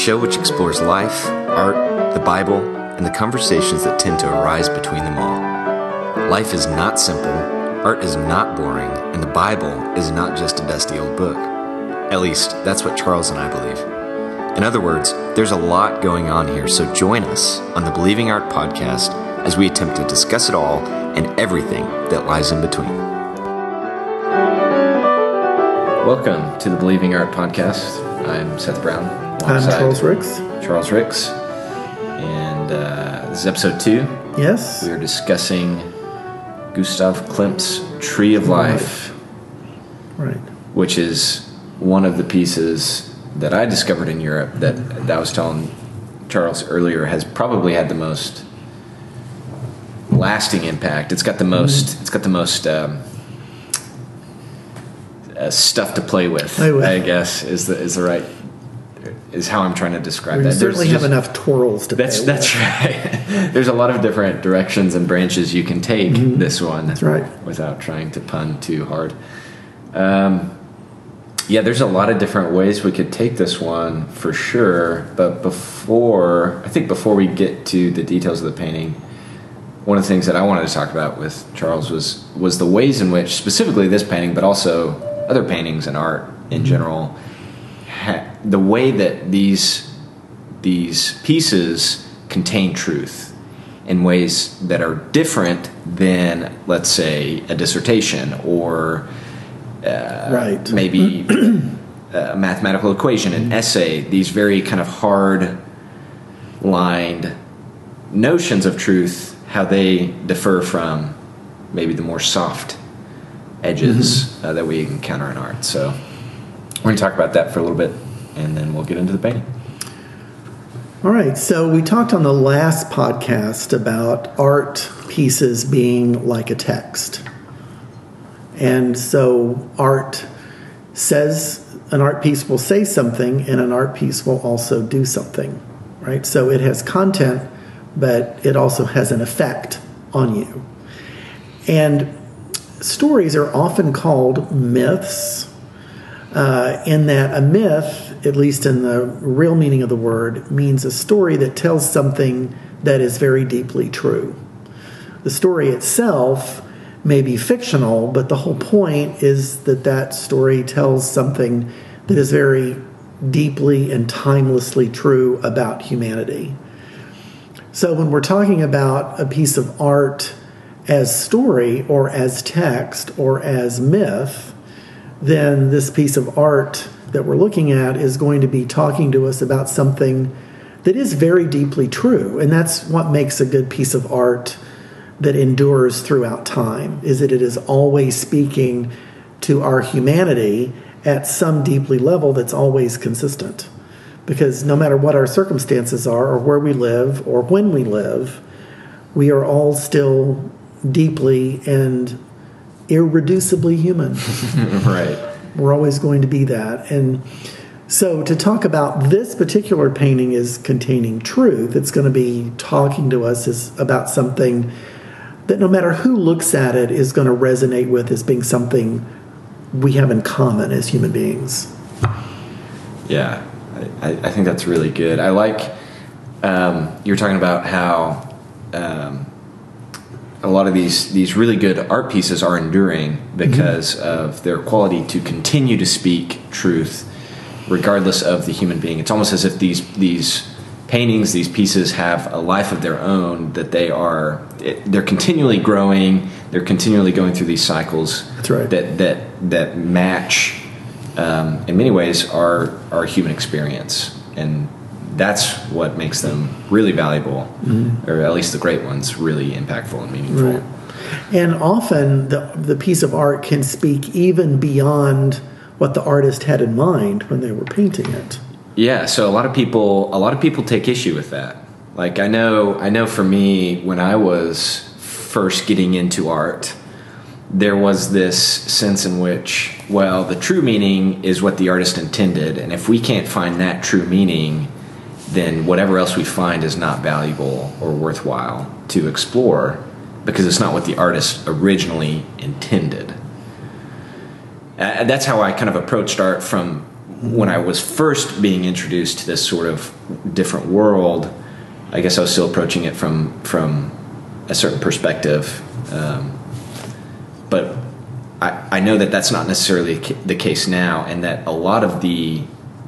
show which explores life, art, the Bible, and the conversations that tend to arise between them all. Life is not simple, art is not boring, and the Bible is not just a dusty old book. At least, that's what Charles and I believe. In other words, there's a lot going on here, so join us on the Believing Art podcast as we attempt to discuss it all and everything that lies in between. Welcome to the Believing Art podcast. I'm Seth Brown. I'm Charles Ricks. Charles Ricks, and uh, this is episode two. Yes. We are discussing Gustav Klimt's Tree of Life, Right. which is one of the pieces that I discovered in Europe that, that I was telling Charles earlier has probably had the most lasting impact. It's got the most. It's got the most. Um, uh, stuff to play with, Play with. I guess is the is the right is how I'm trying to describe We that. There's certainly have just- enough twirls to That's that's with. right. There's a lot of different directions and branches you can take this one. That's Mm-hmm. right. Without trying to pun too hard. Um, yeah, there's a lot of different ways we could take this one for sure. But before, I think before we get to the details of the painting, one of the things that I wanted to talk about with Charles was was the ways in which, specifically this painting, but also other paintings and art Mm-hmm. in general, ha- the way that these these pieces contain truth in ways that are different than, let's say, a dissertation or uh, right. maybe uh, a mathematical equation, an mm-hmm. essay, these very kind of hard lined notions of truth, how they differ from maybe the more soft edges mm-hmm. uh, that we encounter in art. So we're going to talk about that for a little bit and then we'll get into the painting. All right. So we talked on the last podcast about art pieces being like a text. And so art says an art piece will say something and an art piece will also do something, right? So it has content, but it also has an effect on you. And stories are often called myths uh, in that a myth, at least in the real meaning of the word, means a story that tells something that is very deeply true. The story itself may be fictional, but the whole point is that that story tells something that is very deeply and timelessly true about humanity. So when we're talking about a piece of art as story or as text or as myth, then this piece of art that we're looking at is going to be talking to us about something that is very deeply true. And that's what makes a good piece of art that endures throughout time is that it is always speaking to our humanity at some deeply level that's always consistent. Because no matter what our circumstances are or where we live or when we live, we are all still deeply and irreducibly human. right. We're always going to be that. And so to talk about this particular painting is containing truth. It's going to be talking to us is about something that no matter who looks at it is going to resonate with as being something we have in common as human beings. Yeah, I, I think that's really good. I like um, you were talking about how um, a lot of these these really good art pieces are enduring because of their quality to continue to speak truth, regardless of the human being. It's almost as if these these paintings, these pieces have a life of their own that they are it, they're continually growing. They're continually going through these cycles right. that that that match um, in many ways our our human experience and that's what makes them really valuable mm-hmm. or at least the great ones really impactful and meaningful Right. And often the, the piece of art can speak even beyond what the artist had in mind when they were painting it. yeah so a lot of people a lot of people take issue with that like i know i know for me when i was first getting into art there was this sense in which well the true meaning is what the artist intended and if we can't find that true meaning then whatever else we find is not valuable or worthwhile to explore because it's not what the artist originally intended. Uh, that's how I kind of approached art from when I was first being introduced to this sort of different world, I guess I was still approaching it from from a certain perspective. Um, but I, I know that that's not necessarily the case now, and that a lot of the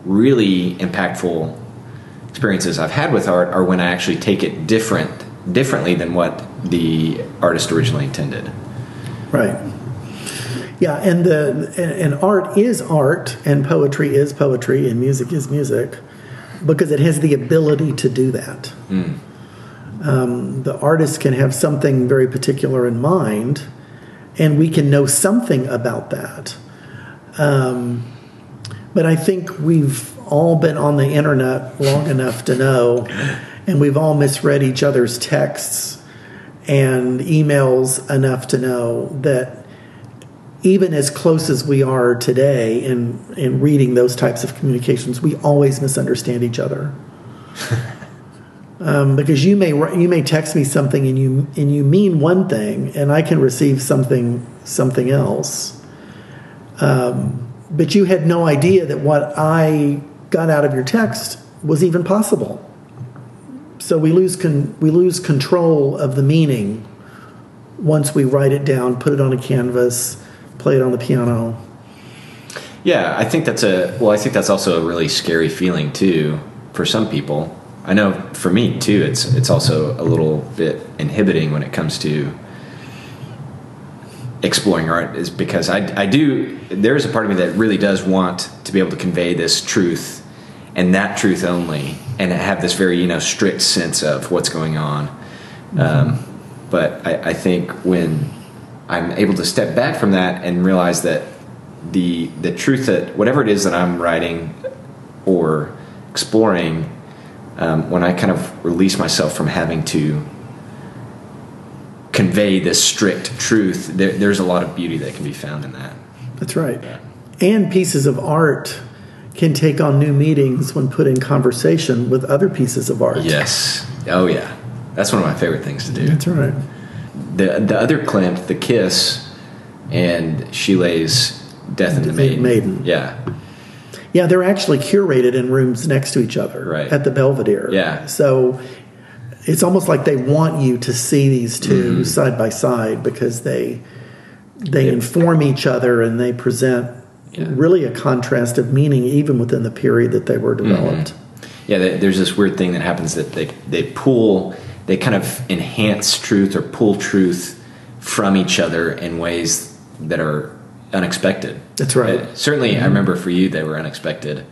really impactful experiences I've had with art are when I actually take it different differently than what the artist originally intended. Right. Yeah, and the and art is art, and poetry is poetry, and music is music, because it has the ability to do that. Mm. Um, the artist can have something very particular in mind, and we can know something about that. Um, but I think we've all been on the internet long enough to know, and we've all misread each other's texts and emails enough to know that even as close as we are today in in reading those types of communications, we always misunderstand each other. um, because you may you may text me something and you and you mean one thing, and I can receive something something else. Um, but you had no idea that what I got out of your text was even possible. So we lose con- we lose control of the meaning once we write it down, put it on a canvas play it on the piano. Yeah, I think that's a well. I think that's also a really scary feeling too for some people. I know for me too. It's it's also a little bit inhibiting when it comes to exploring art, is because I I do. There is a part of me that really does want to be able to convey this truth and that truth only, and have this very you know strict sense of what's going on. Mm-hmm. Um, but I, I think when I'm able to step back from that and realize that the the truth that whatever it is that I'm writing or exploring, um, when I kind of release myself from having to convey this strict truth, there, there's a lot of beauty that can be found in that. That's right. Yeah. And pieces of art can take on new meanings when put in conversation with other pieces of art. Yes. Oh yeah. That's one of my favorite things to do. That's right the the other Klimt, the Kiss, and Schiele's Death in the Maiden. Maiden. Yeah. Yeah, they're actually curated in rooms next to each other right. at the Belvedere. Yeah. So it's almost like they want you to see these 2 mm-hmm. side by side because they they yeah. inform each other and they present yeah. really a contrast of meaning even within the period that they were developed. Mm-hmm. Yeah, there's this weird thing that happens that they they pull they kind of enhance truth or pull truth from each other in ways that are unexpected. That's right. Certainly, mm-hmm. I remember for you they were unexpected.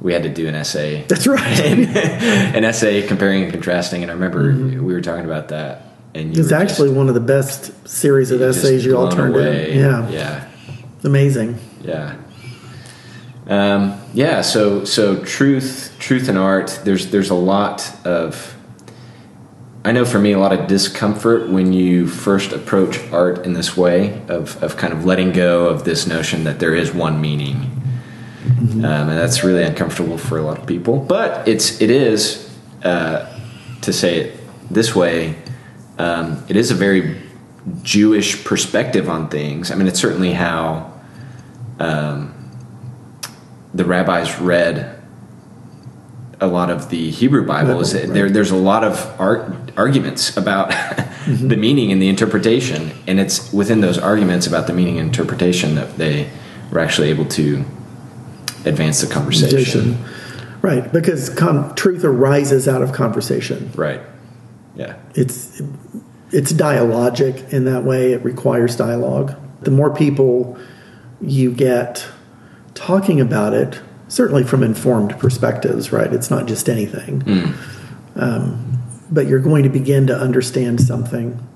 We had to do an essay. That's right. an essay comparing and contrasting, and I remember mm-hmm. we were talking about that. And it's actually one of the best series of essays you all turned away. in. Yeah, yeah, It's amazing. Yeah. Um, yeah, so so truth, truth and art. There's there's a lot of I know for me a lot of discomfort when you first approach art in this way of, of kind of letting go of this notion that there is one meaning. Mm-hmm. Um, and that's really uncomfortable for a lot of people. But it's it is uh, to say it this way. Um, it is a very Jewish perspective on things. I mean, it's certainly how um, the rabbis read a lot of the Hebrew Bible is right. there. There's a lot of arguments about mm-hmm. the meaning and the interpretation, and it's within those arguments about the meaning and interpretation that they were actually able to advance the conversation. Right, because con- truth arises out of conversation. Right. Yeah. It's it's dialogic in that way. It requires dialogue. The more people you get talking about it, certainly from informed perspectives, right? It's not just anything. Mm. Um, but you're going to begin to understand something.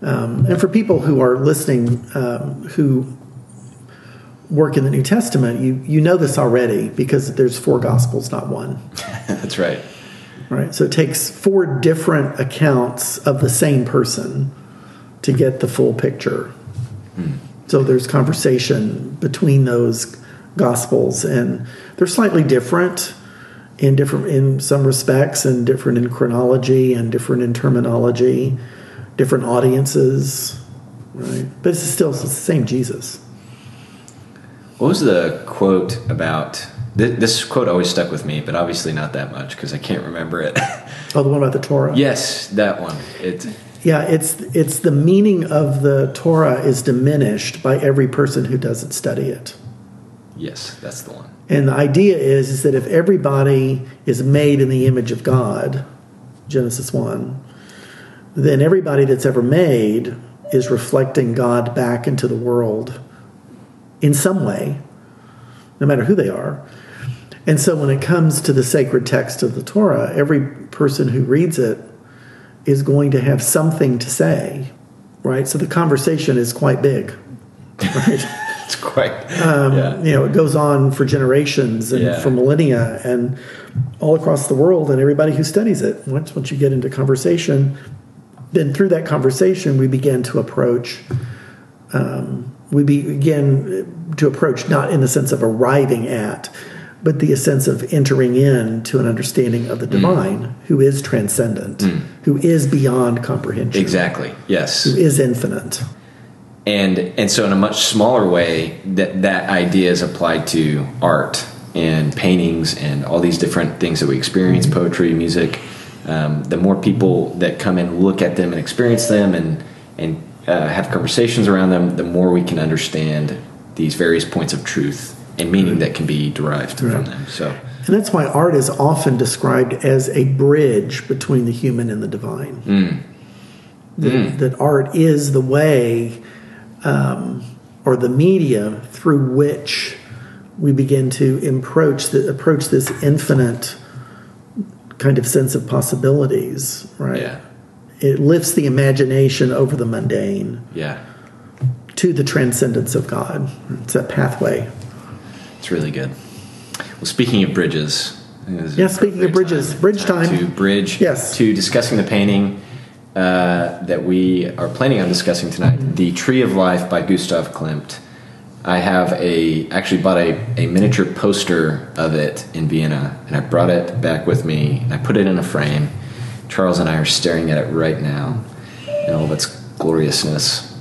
Um, and for people who are listening um, who work in the New Testament, you, you know this already because there's four Gospels, not one. That's right. Right. So it takes four different accounts of the same person to get the full picture. Hmm. So there's conversation between those gospels and they're slightly different in different in some respects and different in chronology and different in terminology different audiences right but it's still it's the same jesus What was the quote about? Th- this quote always stuck with me, but obviously not that much because I can't remember it. Oh, the one about the Torah. yes, that one. It. Yeah, it's it's the meaning of the Torah is diminished by every person who doesn't study it. Yes, that's the one. And the idea is is that if everybody is made in the image of God, Genesis 1, then everybody that's ever made is reflecting God back into the world in some way, no matter who they are. And so when it comes to the sacred text of the Torah, every person who reads it is going to have something to say, right? So the conversation is quite big, right? It's quite. Um, yeah. You know, it goes on for generations and Yeah. for millennia and all across the world, and everybody who studies it. Once, once you get into conversation, then through that conversation, we begin to approach. Um, we begin to approach not in the sense of arriving at, but the sense of entering in to an understanding of the Mm. divine, who is transcendent, who is beyond comprehension, Exactly. Yes. who is infinite. and and so in a much smaller way that that idea is applied to art and paintings and all these different things that we experience poetry music um, the more people that come and look at them and experience them and and uh, have conversations around them the more we can understand these various points of truth and meaning that can be derived from them. So And that's why art is often described as a bridge between the human and the divine. That, that art is the way um, or the media through which we begin to approach, the, approach this infinite kind of sense of possibilities, right? yeah It lifts the imagination over the mundane yeah to the transcendence of God. It's a pathway. It's really good. Well, speaking of bridges. I think this is Yeah, speaking of bridges, bridge time. To bridge. Yes. To discussing the painting uh, that we are planning on discussing tonight, Mm-hmm. "The Tree of Life" by Gustav Klimt. I have a actually bought a, a miniature poster of it in Vienna, and I brought it back with me, and I put it in a frame. Charles and I are staring at it right now, in all of its gloriousness.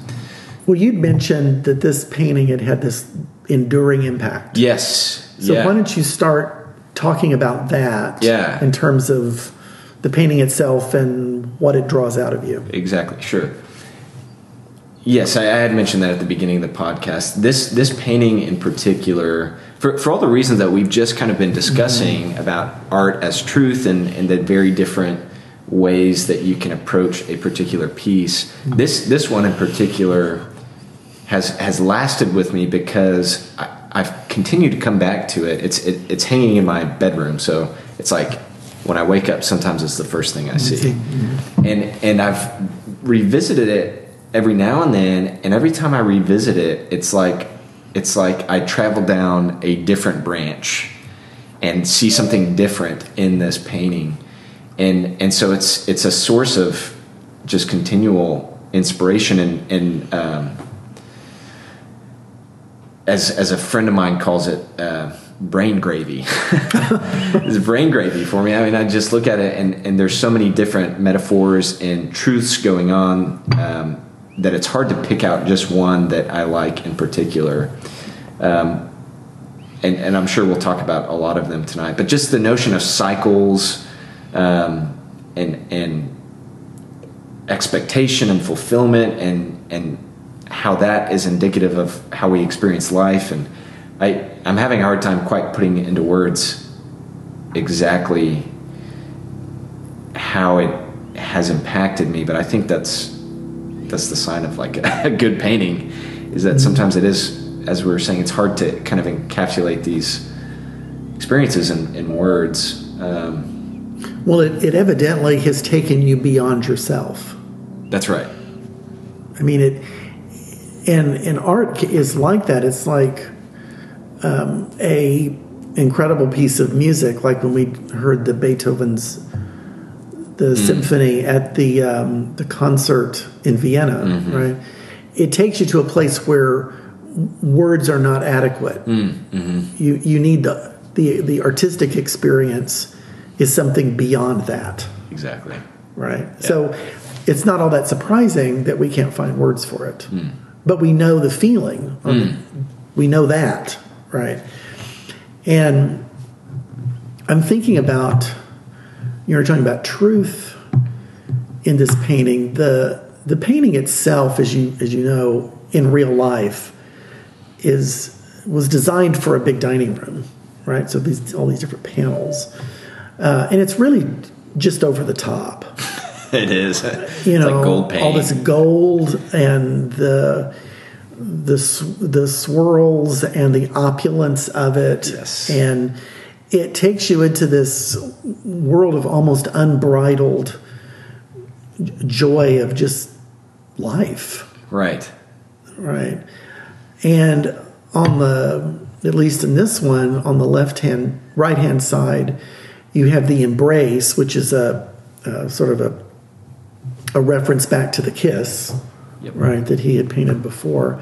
Well, you'd mentioned that this painting had had this enduring impact. Yes. So yeah. why don't you start talking about that? Yeah. In terms of the painting itself and what it draws out of you. Exactly, sure. Yes, I, I had mentioned that at the beginning of the podcast. This this painting in particular, for, for all the reasons that we've just kind of been discussing mm-hmm. about art as truth and, and the very different ways that you can approach a particular piece. This this one in particular has has lasted with me because I, I've continued to come back to it. It's it, it's hanging in my bedroom, so it's like when I wake up, sometimes it's the first thing I see, mm-hmm. and and I've revisited it every now and then, and every time I revisit it, it's like it's like I travel down a different branch and see something different in this painting, and and so it's it's a source of just continual inspiration and and um, as as a friend of mine calls it, uh, brain gravy. it's brain gravy for me. I mean, I just look at it, and and there's so many different metaphors and truths going on um, that it's hard to pick out just one that I like in particular. Um, and, and I'm sure we'll talk about a lot of them tonight. But just the notion of cycles um, and and expectation and fulfillment and and how that is indicative of how we experience life. And I I'm having a hard time quite putting it into words exactly how it has impacted me but I think that's that's the sign of like a good painting is that sometimes it is as we were saying it's hard to kind of encapsulate these experiences in, in words. Um, Well, it, it evidently has taken you beyond yourself. that's right I mean, it, and and art is like that. It's like um, a incredible piece of music, like when we heard the Beethoven's the symphony at the um, the concert in Vienna, right? It takes you to a place where words are not adequate. You you need the the the artistic experience is something beyond that exactly right? So it's not all that surprising that we can't find words for it, hmm. but we know the feeling. the- hmm. we know that, right. And I'm thinking about you were talking about truth in this painting. The the painting itself, as you as you know, in real life, is was designed for a big dining room, right? So these all these different panels, uh, and it's really just over the top. It is. You it's know, like all this gold and the the the swirls and the opulence of it, Yes. and it takes you into this world of almost unbridled joy of just life right. right and on the at least in this one on the left hand right hand side you have the embrace which is a, a sort of a a reference back to the kiss Yep. right that he had painted before.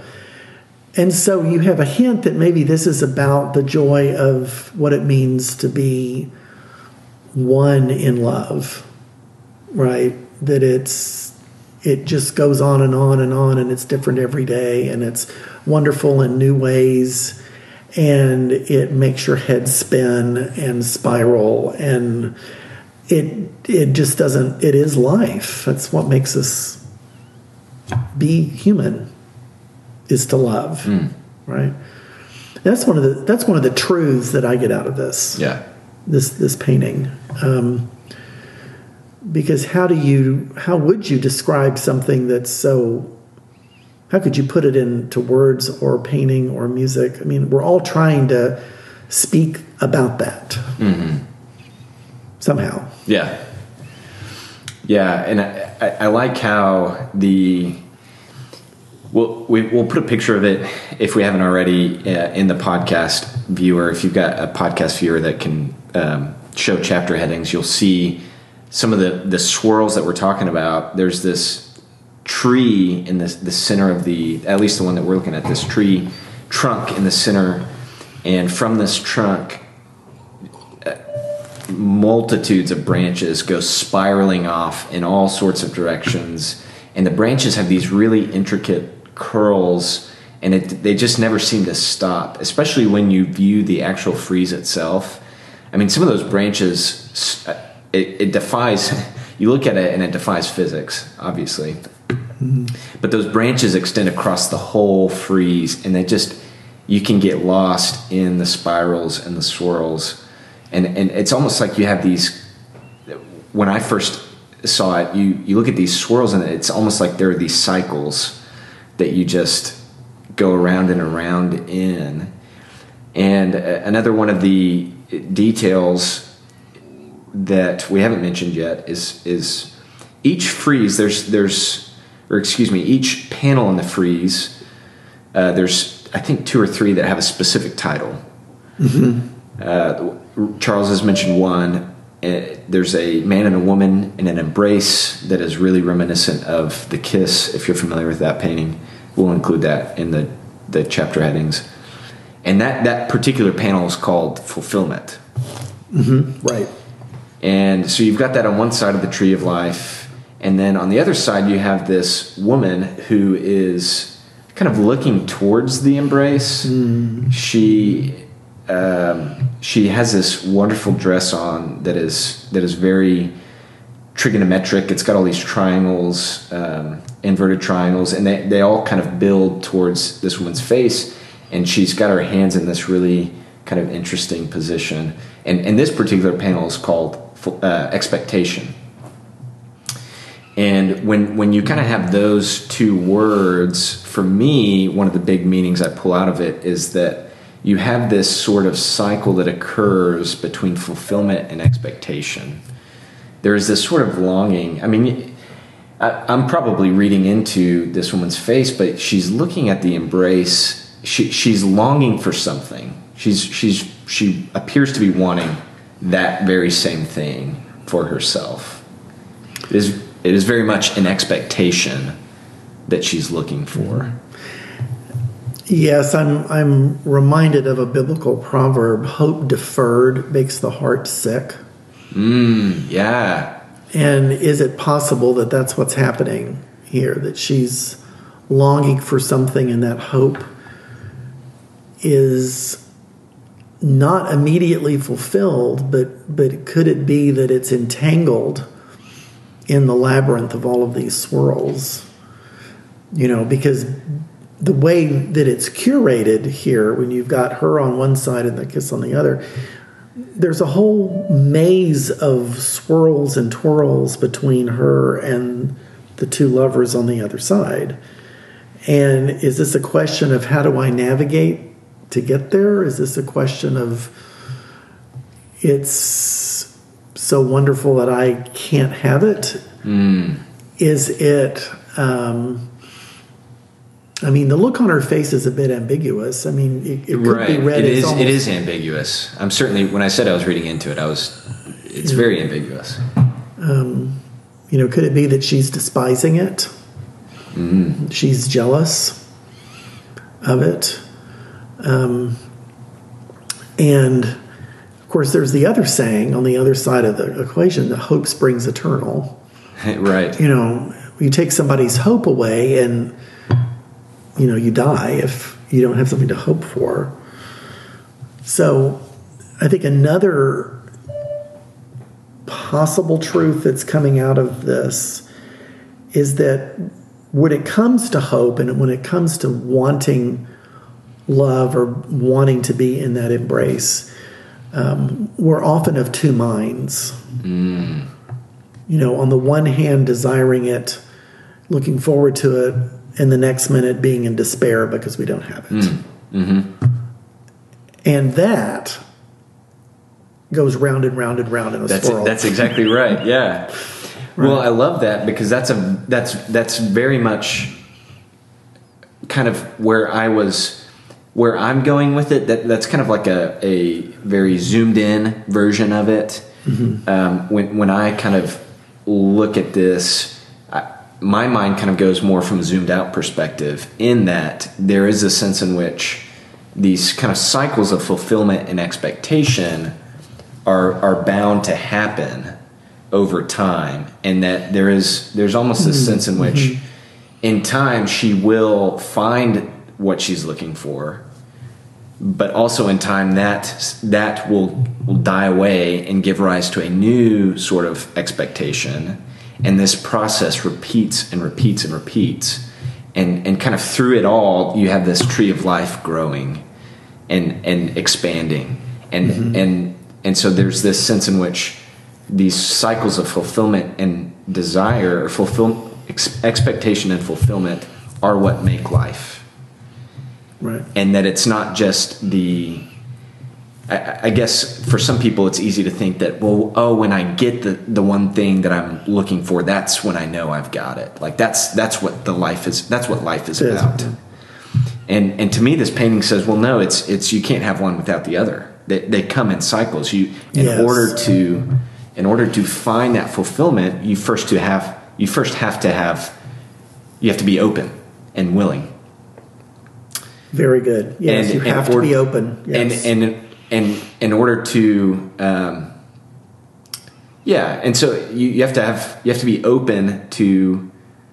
And so you have a hint that maybe this is about the joy of what it means to be one in love right? That it's it just goes on and on and on and it's different every day and it's wonderful in new ways and it makes your head spin and spiral and it it just doesn't it is life. That's what makes us be human is to love right? That's one of the that's one of the truths that i get out of this. Yeah. this this painting. Um, because how do you how would you describe something that's so how could you put it into words or painting or music i mean we're all trying to speak about that somehow Yeah. Yeah, and I, I, I like how the we'll we, we'll put a picture of it if we haven't already uh, in the podcast viewer. If you've got a podcast viewer that can um, show chapter headings, you'll see some of the the swirls that we're talking about. There's this tree in the the center of the at least the one that we're looking at. This tree trunk in the center, and from this trunk multitudes of branches go spiraling off in all sorts of directions. And the branches have these really intricate curls and it, they just never seem to stop especially when you view the actual frieze itself. I mean some of those branches uh, it, it defies you look at it and it defies physics obviously but those branches extend across the whole frieze and they just you can get lost in the spirals and the swirls. And and it's almost like you have these when i first saw it you you look at these swirls and it's almost like there are these cycles that you just go around and around in. And uh, another one of the details that we haven't mentioned yet is is each frieze there's there's or excuse me each panel in the frieze uh, there's I think two or three that have a specific title. Uh, Charles has mentioned one. Uh, there's a man and a woman in an embrace that is really reminiscent of the kiss. If you're familiar with that painting, we'll include that in the the chapter headings. And that that particular panel is called fulfillment. right And so you've got that on one side of the tree of life, and then on the other side you have this woman who is kind of looking towards the embrace. She um, she has this wonderful dress on that is that is very trigonometric. It's got all these triangles, um, inverted triangles, and they, they all kind of build towards this woman's face. And she's got her hands in this really kind of interesting position. And, and this particular panel is called uh, expectation. And when when you kind of have those two words, for me, one of the big meanings I pull out of it is that you have this sort of cycle that occurs between fulfillment and expectation. There is this sort of longing. I mean, I, I'm probably reading into this woman's face, but she's looking at the embrace. She, she's longing for something. She's she's she appears to be wanting that very same thing for herself. Is it is very much an expectation that she's looking for. yes i'm i'm reminded of a biblical proverb hope deferred makes the heart sick mm, Yeah, And is it possible that that's what's happening here? That she's longing for something and that hope is not immediately fulfilled, but but could it be that it's entangled in the labyrinth of all of these swirls? You know, because the way that it's curated here, when you've got her on one side and the kiss on the other, there's a whole maze of swirls and twirls between her and the two lovers on the other side. And is this a question of how do I navigate to get there? Is this a question of it's so wonderful that I can't have it? Mm. Is it, um, I mean, the look on her face is a bit ambiguous. I mean, it, it could right. be read it is. almost, It is ambiguous. I'm certainly when I said I was reading into it, I was. It's very ambiguous. you know, could it be that she's despising it? Mm. She's jealous of it. Um, and course, there's the other saying on the other side of the equation that hope springs eternal. right. You know, you take somebody's hope away and, you know, you die if you don't have something to hope for. So I think another possible truth that's coming out of this is that when it comes to hope and when it comes to wanting love or wanting to be in that embrace, um, we're often of two minds. Mm. You know, on the one hand, desiring it, looking forward to it, and the next minute being in despair because we don't have it. Mm. Mm-hmm. And that goes round and round and round in a That's swirl. that's exactly right. Yeah. Well, I love that because that's a that's that's very much kind of where I was where I'm going with it. That that's kind of like a a very zoomed in version of it. Mm-hmm. Um, when when I kind of look at this, I, my mind kind of goes more from a zoomed out perspective. In that there is a sense in which these kind of cycles of fulfillment and expectation are are bound to happen over time and that there is there's almost this mm-hmm. sense in which mm-hmm. in time she will find what she's looking for but also in time that that will will die away and give rise to a new sort of expectation. And this process repeats and repeats and repeats. And and kind of through it all you have this tree of life growing and and expanding. And mm-hmm. and and so there's this sense in which these cycles of fulfillment and desire or fulfill ex- expectation and fulfillment are what make life right. and that it's not just the I, I guess for some people it's easy to think that well oh when I get the the one thing that I'm looking for that's when I know I've got it. Like that's that's what the life is that's what life is about. And and to me this painting says well no it's it's you can't have one without the other. They, they come in cycles. You in Yes. order to in order to find that fulfillment you first to have you first have to have you have to be open and willing Very good. Yes, you in have to be open. Yes. And and and in order to um, yeah, and so you, you have to have you have to be open to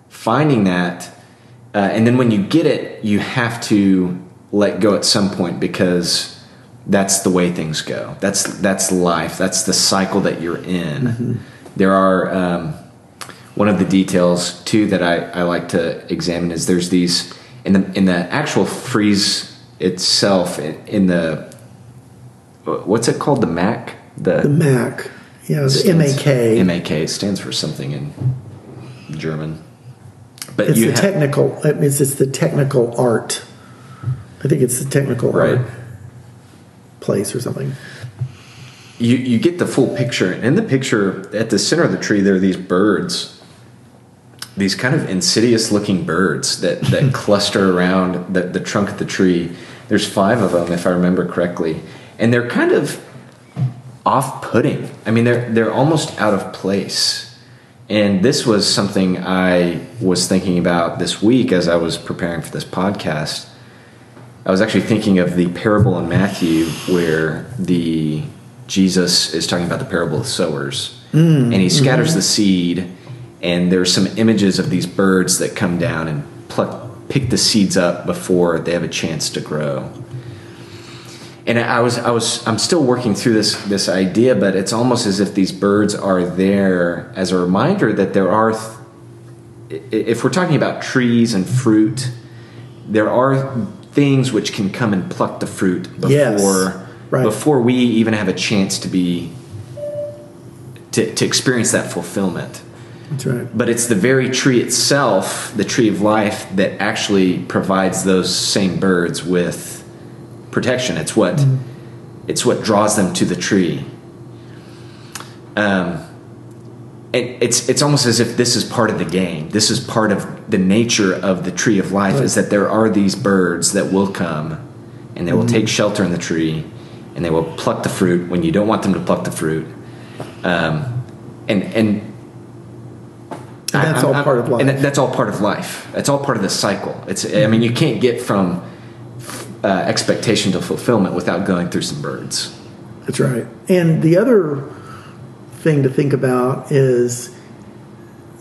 finding that, uh, and then when you get it, you have to let go at some point because that's the way things go. That's that's life. That's the cycle that you're in. There are um, one of the details too that I, I like to examine is there's these in the in the actual frieze itself in, in the what's it called the MAK the the MAK. Yeah, the stands- MAK. MAK stands for something in German. But It's the ha- technical. It's, it's the technical art. I think it's the technical Right. art place or something. you you get the full picture. And in the picture, at the center of the tree, there are these birds, these kind of insidious looking birds that, that cluster around the, the trunk of the tree. There's five of them, if I remember correctly, and they're kind of off-putting. I mean, they're they're almost out of place. And this was something I was thinking about this week as I was preparing for this podcast. I was actually thinking of the parable in Matthew where the Jesus is talking about the parable of sowers, mm, and he scatters mm-hmm. the seed, and there's some images of these birds that come down and pluck, pick the seeds up before they have a chance to grow. and I was I was I'm still working through this this idea, but it's almost as if these birds are there as a reminder that there are. Th- if we're talking about trees and fruit, there are things which can come and pluck the fruit before Yes, right. before we even have a chance to be to, to experience that fulfillment. That's right. But it's the very tree itself, the tree of life, that actually provides those same birds with protection. It's what it's what draws them to the tree. Um, and it's it's almost as if this is part of the game. This is part of the nature of the tree of life is that there are these birds that will come and they will take shelter in the tree and they will pluck the fruit when you don't want them to pluck the fruit. Um, and and And that's all part of life. And that- that's all part of life. That's all part of the cycle. It's. I mean, you can't get from uh, expectation to fulfillment without going through some birds. That's right. And the other thing to think about is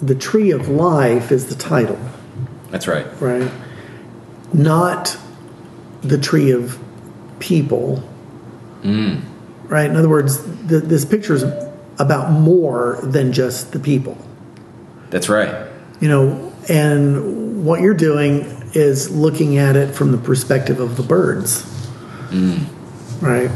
the tree of life is the title, That's right. right? Not the tree of people. Right? In other words, the, this picture is about more than just the people. That's right. You know, and what you're doing is looking at it from the perspective of the birds, right?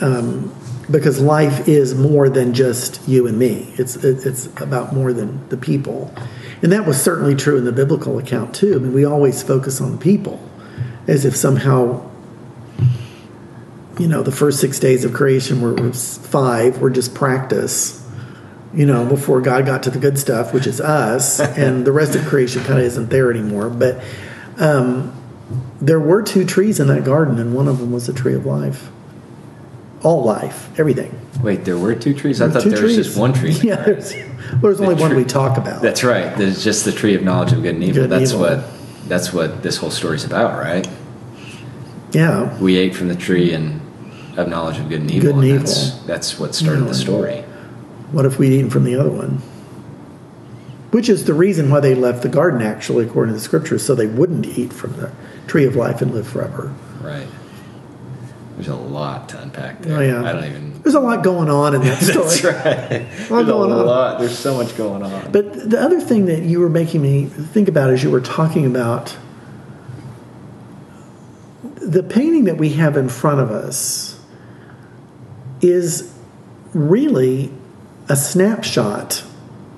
Um, because life is more than just you and me. It's it, it's about more than the people, and that was certainly true in the biblical account too. I mean, we always focus on the people, as if somehow. You know, the first six days of creation were five were just practice you know, before God got to the good stuff, which is us, and the rest of creation kind of isn't there anymore. But um, there were two trees in that garden, and one of them was the tree of life. All life, everything. Wait, there were two trees. I thought there was just one tree. Yeah, there's, well, there's only one we talk about. That's right. There's just the tree of knowledge of good and evil. Good and that's evil. what. That's what this whole story's about, right? yeah, We ate from the tree and of knowledge of good and evil. Good and That's, evil. that's what started the story. What if we'd eaten from the other one? Which is the reason why they left the garden, actually, according to the scriptures, so they wouldn't eat from the tree of life and live forever. Right. There's a lot to unpack there. Oh, yeah. I don't even. There's a lot going on in that story. That's right. There's a going on. lot. There's so much going on. But the other thing that you were making me think about as you were talking about the painting that we have in front of us is really a snapshot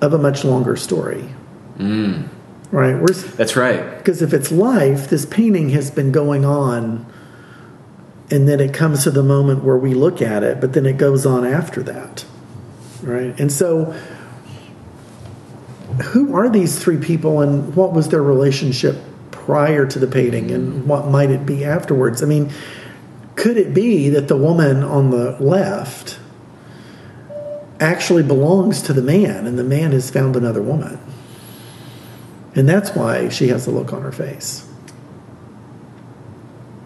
of a much longer story. Mm. Right? We're, that's right. because if it's life, this painting has been going on, and then it comes to the moment where we look at it, but then it goes on after that. Right? And so, who are these three people, and what was their relationship prior to the painting, and what might it be afterwards? I mean, could it be that the woman on the left actually belongs to the man, and the man has found another woman? And that's why she has the look on her face.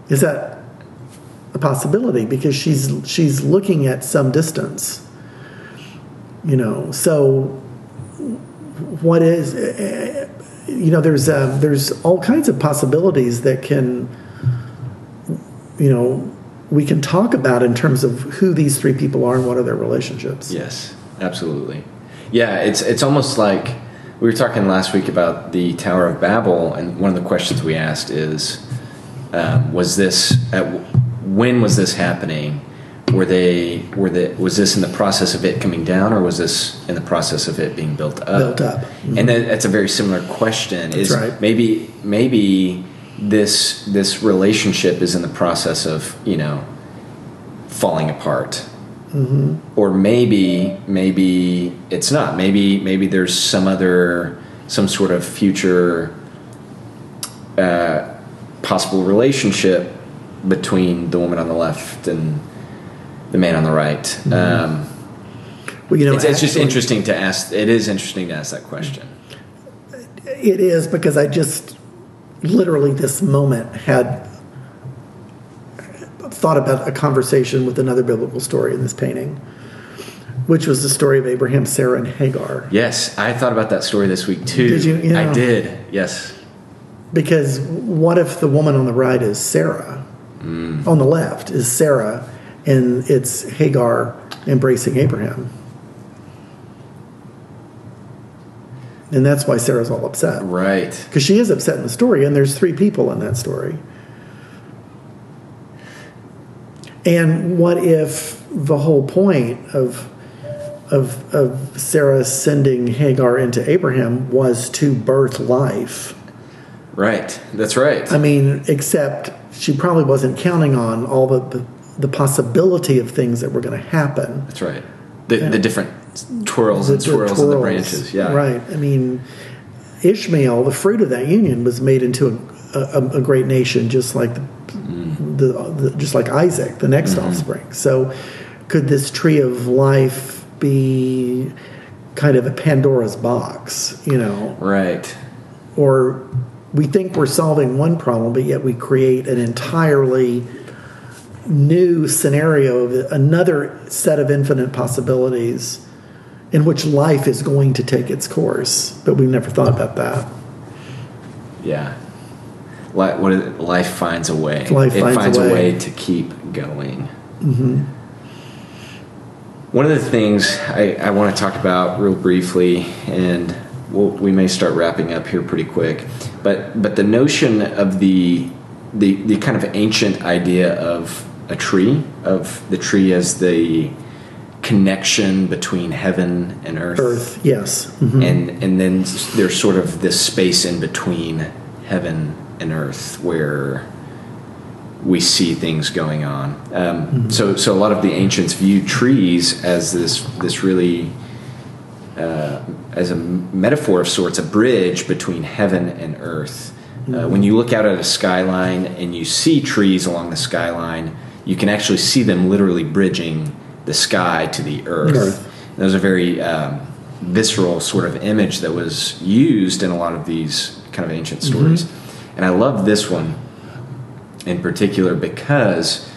Is that a possibility? Because she's she's looking at some distance. You know, so what is eh, you know there's um, there's all kinds of possibilities that can you know we can talk about in terms of who these three people are and what are their relationships. Yes, absolutely. Yeah, it's it's almost like we were talking last week about the Tower of Babel, and one of the questions we asked is, um, was this at, when was this happening? Were they were the was this in the process of it coming down, or was this in the process of it being built up? Built up. And that, that's a very similar question. is right. maybe maybe this this relationship is in the process of you know falling apart. Or maybe maybe it's not. Maybe maybe there's some other some sort of future uh, possible relationship between the woman on the left and the man on the right. Um, Well, you know, it's, it's just interesting to ask it is interesting to ask that question. It is because I just literally this moment had thought about a conversation with another biblical story in this painting, which was the story of Abraham, Sarah, and Hagar. yes i thought about that story this week too Did you? Yeah. i did yes Because what if the woman on the right is Sarah? Mm. On the left is Sarah, and it's Hagar embracing Abraham. And that's why Sarah's all upset. Right. Because she is upset in the story, and there's three people in that story. And what if the whole point of of of Sarah sending Hagar into Abraham was to birth life? Right. That's right. I mean, except she probably wasn't counting on all the the, the possibility of things that were going to happen. That's right. The, the different twirls and the swirls of the branches. Yeah. Right. I mean, Ishmael, the fruit of that union, was made into a, a, a great nation, just like the, Mm. the, the just like Isaac, the next Mm-hmm. offspring. So, could this tree of life be kind of a Pandora's box? You know, Right. or we think we're solving one problem, but yet we create an entirely new scenario of another set of infinite possibilities in which life is going to take its course. But we've never thought about that. Yeah. Li- what is it? Life finds a way. Life it finds a finds a way. way. to keep going. Mm-hmm. One of the things I, I want to talk about real briefly, and we'll, we may start wrapping up here pretty quick, but but the notion of the the the kind of ancient idea of a tree, of the tree as the connection between heaven and earth Earth, yes. Mhm. and and then there's sort of this space in between heaven and earth where we see things going on. Um, So so a lot of the ancients viewed trees as this this really uh, as a metaphor of sorts, a bridge between heaven and earth. Uh, when you look out at a skyline and you see trees along the skyline, you can actually see them literally bridging the sky to the earth. Earth. That was a very um, visceral sort of image that was used in a lot of these kind of ancient stories. And I love this one in particular because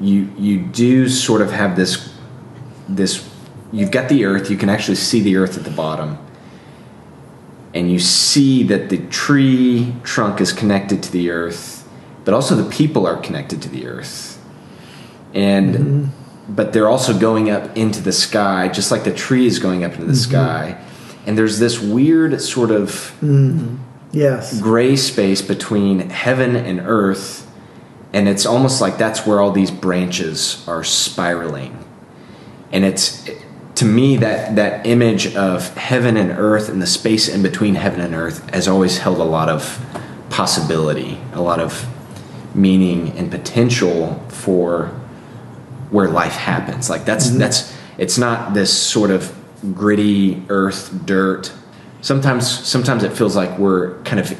you you do sort of have this this you've got the earth you can actually see the earth at the bottom and you see that the tree trunk is connected to the earth but also the people are connected to the earth and but they're also going up into the sky just like the tree is going up into the mm-hmm. sky. And there's this weird sort of mm-hmm. Yes. gray space between heaven and earth and it's almost like that's where all these branches are spiraling. And it's to me that that image of heaven and earth and the space in between heaven and earth has always held a lot of possibility a lot of meaning and potential for where life happens. Like that's mm-hmm. that's it's not this sort of gritty earth dirt. Sometimes sometimes it feels like we're kind of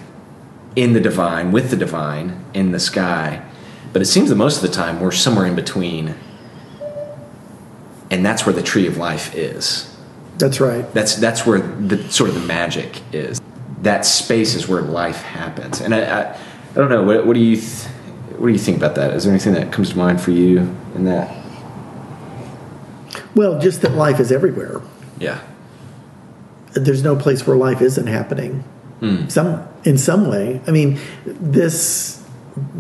in the divine with the divine in the sky. But it seems that most of the time we're somewhere in between. And that's where the tree of life is. That's right. that's that's where the sort of the magic is. That space is where life happens. And i i, I don't know. What, what do you th- what do you think about that? Is there anything that comes to mind for you in that Well, just that life is everywhere. yeah There's no place where life isn't happening. Hmm. Some in some way. I mean, this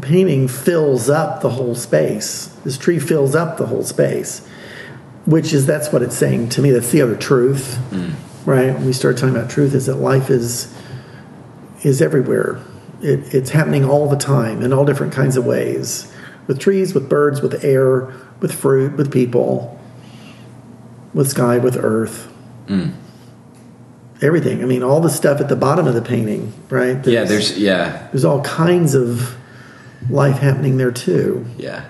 painting fills up the whole space. This tree fills up the whole space, which is that's what it's saying to me. That's the other truth, hmm. right? When we start talking about truth, is that life is is everywhere. It, it's happening all the time in all different kinds of ways, with trees, with birds, with air, with fruit, with people, with sky, with earth everything. I mean, all the stuff at the bottom of the painting, right? yeah there's yeah there's all kinds of life happening there too. yeah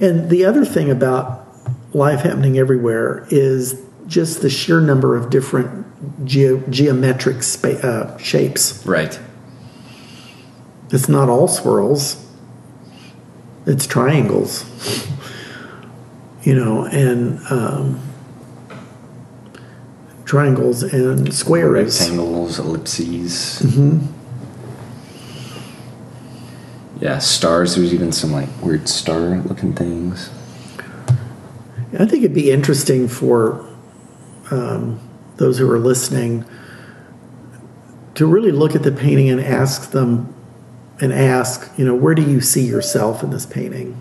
And the other thing about life happening everywhere is just the sheer number of different geo- geometric spa- uh, shapes. right It's not all swirls. It's triangles. You know, and um, triangles and squares. rectangles ellipses yeah stars there's even some like weird star looking things I think it'd be interesting for um, those who are listening to really look at the painting and ask them and ask, you know, where do you see yourself in this painting?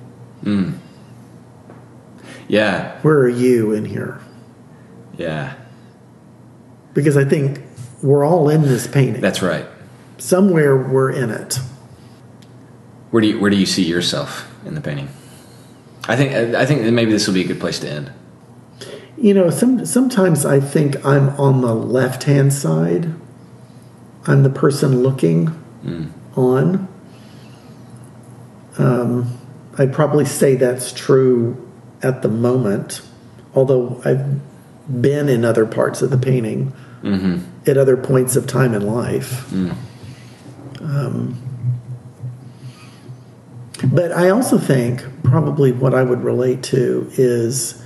Yeah. Where are you in here? Yeah. Because I think we're all in this painting. That's right. Somewhere we're in it. Where do you where do you see yourself in the painting? I think I think maybe this will be a good place to end. You know, some sometimes I think I'm on the left hand side. I'm the person looking on. Um, I'd probably say that's true at the moment, although I've been in other parts of the painting at other points of time in life. Um, but I also think probably what I would relate to is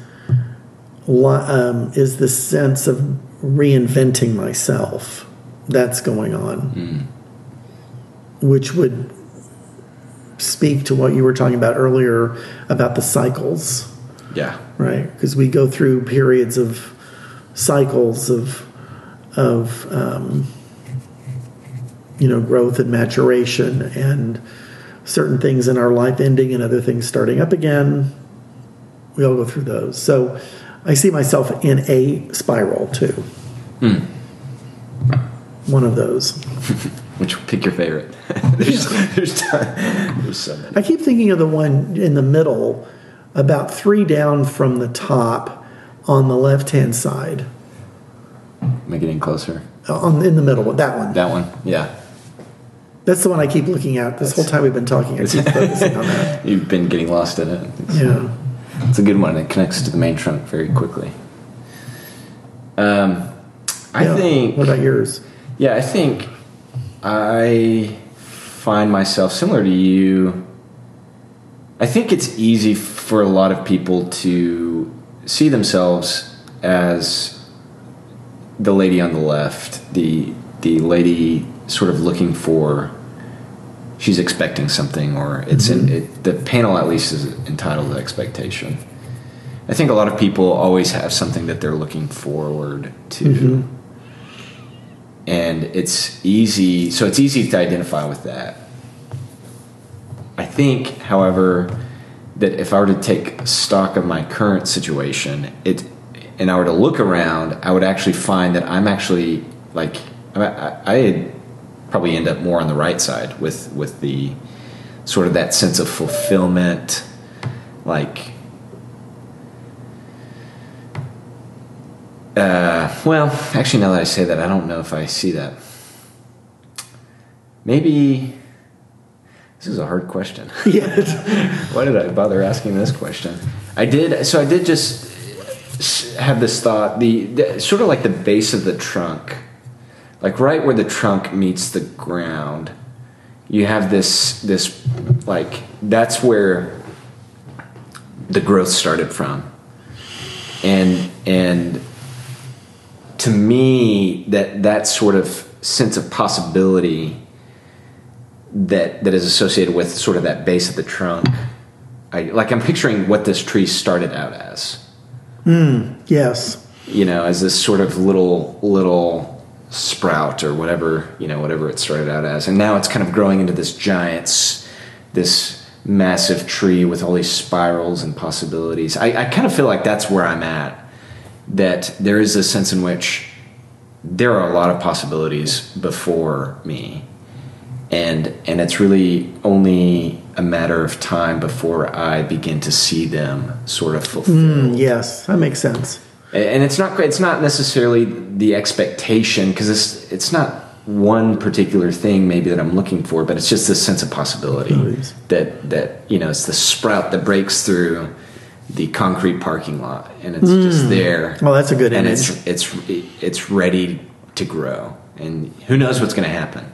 um, is the sense of reinventing myself that's going on, which would speak to what you were talking about earlier about the cycles, Yeah. Right? Because we go through periods of cycles of of um, you know growth and maturation and certain things in our life ending and other things starting up again. We all go through those. So I see myself in a spiral too. One of those. Which pick your favorite? there's there's there's so. I keep thinking of the one in the middle, about three down from the top on the left hand side. Am I getting closer? On in the middle, that one. That one. Yeah. That's the one I keep looking at. This whole time we've been talking, I keep focusing on that. You've been getting lost in it. It's, Yeah. it's a good one. It connects to the main trunk very quickly. Um, I Yeah. think. What about yours? Yeah, I think I find myself similar to you. I think it's easy for a lot of people to see themselves as the lady on the left, the the lady sort of looking for she's expecting something or it's in mm-hmm. it, the panel at least is entitled expectation. I think a lot of people always have something that they're looking forward to. Mm-hmm. And it's easy so it's easy to identify with that i think however that if i were to take stock of my current situation it and i were to look around i would actually find that i'm actually like i, I probably end up more on the right side with with the sort of that sense of fulfillment like Uh, well, actually, now that I say that, I don't know if I see that. Maybe this is a hard question. Yeah. Why did I bother asking this question? I did. So I did just have this thought. The, the sort of like the base of the trunk, like right where the trunk meets the ground. You have this this like that's where the growth started from, and and to me that that sort of sense of possibility that that is associated with sort of that base of the trunk. I, like i'm picturing what this tree started out as. Hmm, yes. you know as this sort of little little sprout or whatever you know whatever it started out as. And now it's kind of growing into this giant this massive tree with all these spirals and possibilities. I, I kind of feel like that's where i'm at. That there is this sense in which there are a lot of possibilities before me and and it's really only a matter of time before i begin to see them sort of fulfilled Mm, yes, that makes sense. and it's not it's not necessarily the expectation because it's it's not one particular thing maybe that I'm looking for, but it's just this sense of possibility that that you know it's the sprout that breaks through the concrete parking lot and it's just there. Well, that's a good and image. it's it's it's ready to grow, and who knows what's going to happen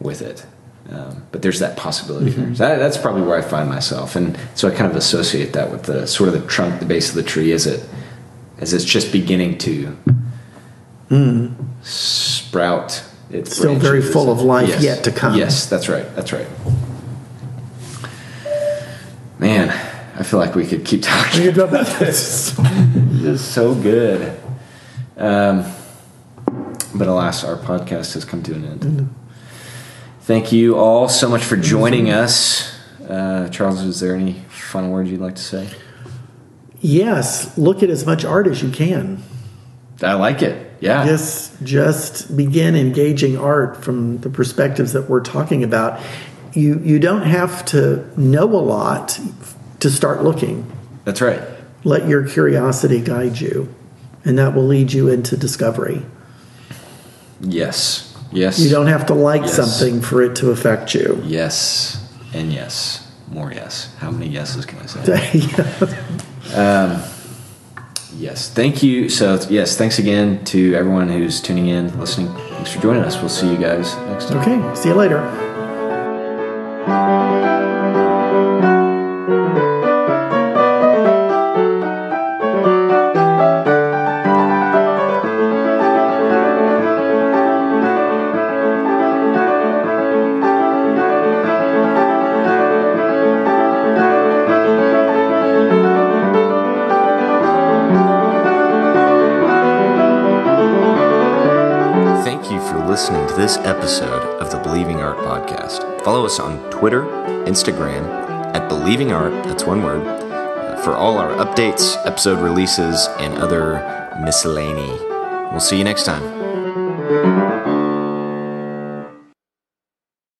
with it. Um, but there's that possibility Mm-hmm. there. So that, that's probably where I find myself, and so I kind of associate that with the sort of the trunk, the base of the tree, as it as it's just beginning to sprout. Its Mm. Still very full of life Yes. yet to come. Yes, that's right. That's right. Man, I feel like we could keep talking. About this. This is so good. Um, but alas, our podcast has come to an end. Thank you all so much for joining us. Uh, Charles, is there any final words you'd like to say? Yes, look at as much art as you can. I like it. Yeah. Just just begin engaging art from the perspectives that we're talking about. You you don't have to know a lot to start looking. That's right. Let your curiosity guide you, and that will lead you into discovery. Yes. Yes. You don't have to like Yes. something for it to affect you. Yes. And yes. More yes. How many yeses can I say? Um, yes. Thank you. So, yes, thanks again to everyone who's tuning in, listening. Thanks for joining us. We'll see you guys next time. okay, see you later. This episode of the Believing Art Podcast. Follow us on Twitter, Instagram, at Believing Art, that's one word, uh, for all our updates, episode releases, and other miscellany. We'll see you next time.